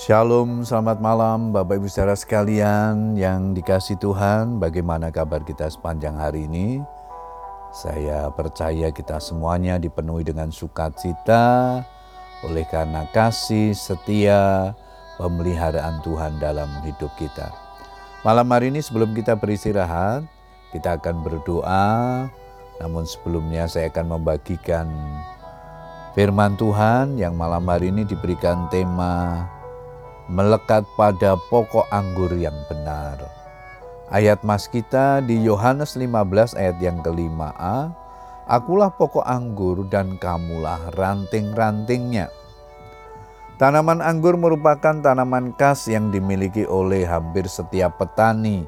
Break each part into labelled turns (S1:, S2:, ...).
S1: Shalom, selamat malam Bapak Ibu saudara sekalian yang dikasih Tuhan. Bagaimana kabar kita sepanjang hari ini? Saya percaya kita semuanya dipenuhi dengan sukacita oleh karena kasih setia pemeliharaan Tuhan dalam hidup kita. Malam hari ini sebelum kita beristirahat, kita akan berdoa. Namun sebelumnya saya akan membagikan firman Tuhan yang malam hari ini diberikan tema melekat pada pokok anggur yang benar. Ayat mas kita di Yohanes 15 ayat yang kelima A, Akulah pokok anggur dan kamulah ranting-rantingnya. Tanaman anggur merupakan tanaman khas yang dimiliki oleh hampir setiap petani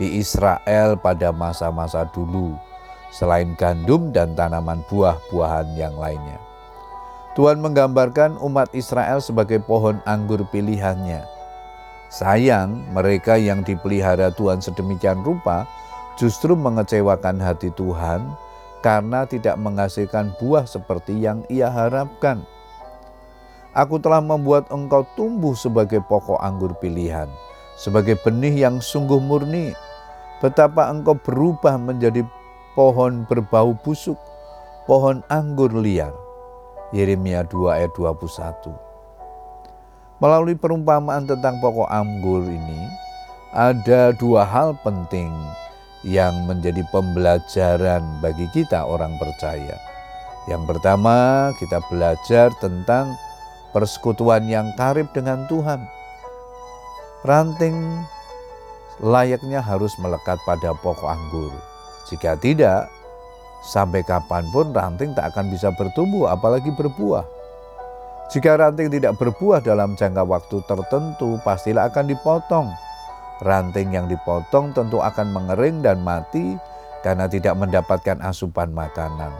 S1: di Israel pada masa-masa dulu, selain gandum dan tanaman buah-buahan yang lainnya. Tuhan menggambarkan umat Israel sebagai pohon anggur pilihannya. Sayang, mereka yang dipelihara Tuhan sedemikian rupa justru mengecewakan hati Tuhan karena tidak menghasilkan buah seperti yang ia harapkan. Aku telah membuat engkau tumbuh sebagai pokok anggur pilihan, sebagai benih yang sungguh murni. Betapa engkau berubah menjadi pohon berbau busuk, pohon anggur liar Yeremia 2 ayat 21. Melalui perumpamaan tentang pokok anggur ini, ada dua hal penting yang menjadi pembelajaran bagi kita orang percaya. Yang pertama, kita belajar tentang persekutuan yang karib dengan Tuhan. Ranting layaknya harus melekat pada pokok anggur. Jika tidak, Sampai kapan pun ranting tak akan bisa bertumbuh apalagi berbuah. Jika ranting tidak berbuah dalam jangka waktu tertentu, pastilah akan dipotong. Ranting yang dipotong tentu akan mengering dan mati karena tidak mendapatkan asupan makanan.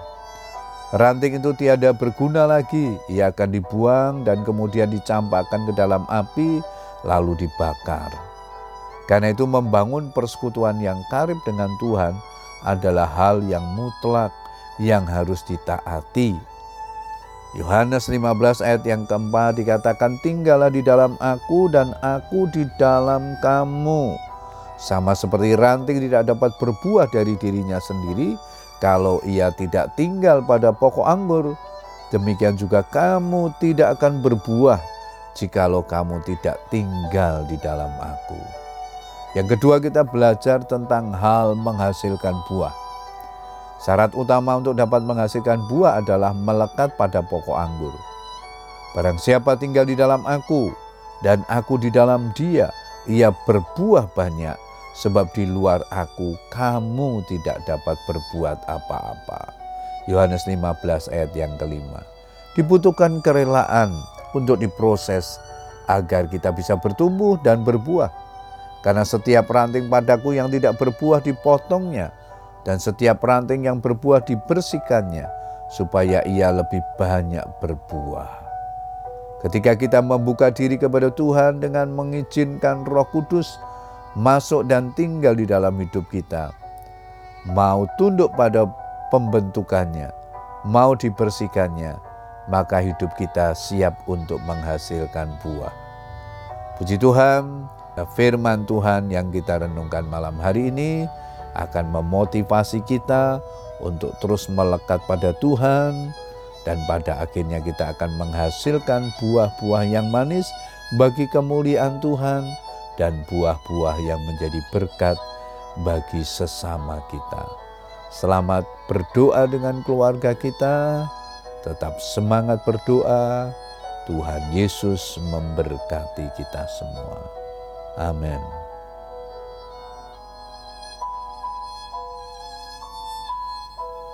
S1: Ranting itu tiada berguna lagi, ia akan dibuang dan kemudian dicampakkan ke dalam api, lalu dibakar. Karena itu, membangun persekutuan yang karib dengan Tuhan adalah hal yang mutlak yang harus ditaati. Yohanes 15 ayat yang keempat dikatakan tinggallah di dalam aku dan aku di dalam kamu. Sama seperti ranting tidak dapat berbuah dari dirinya sendiri kalau ia tidak tinggal pada pokok anggur. Demikian juga kamu tidak akan berbuah jikalau kamu tidak tinggal di dalam aku. Yang kedua kita belajar tentang hal menghasilkan buah. Syarat utama untuk dapat menghasilkan buah adalah melekat pada pokok anggur. Barang siapa tinggal di dalam aku dan aku di dalam dia, ia berbuah banyak sebab di luar aku kamu tidak dapat berbuat apa-apa. Yohanes 15 ayat yang kelima. Dibutuhkan kerelaan untuk diproses agar kita bisa bertumbuh dan berbuah. Karena setiap ranting padaku yang tidak berbuah dipotongnya, dan setiap ranting yang berbuah dibersihkannya, supaya ia lebih banyak berbuah. Ketika kita membuka diri kepada Tuhan dengan mengizinkan Roh Kudus masuk dan tinggal di dalam hidup kita, mau tunduk pada pembentukannya, mau dibersihkannya, maka hidup kita siap untuk menghasilkan buah. Puji Tuhan, firman Tuhan yang kita renungkan malam hari ini akan memotivasi kita untuk terus melekat pada Tuhan dan pada akhirnya kita akan menghasilkan buah-buah yang manis bagi kemuliaan Tuhan dan buah-buah yang menjadi berkat bagi sesama kita. Selamat berdoa dengan keluarga kita, tetap semangat berdoa. Tuhan Yesus memberkati kita semua. Amen.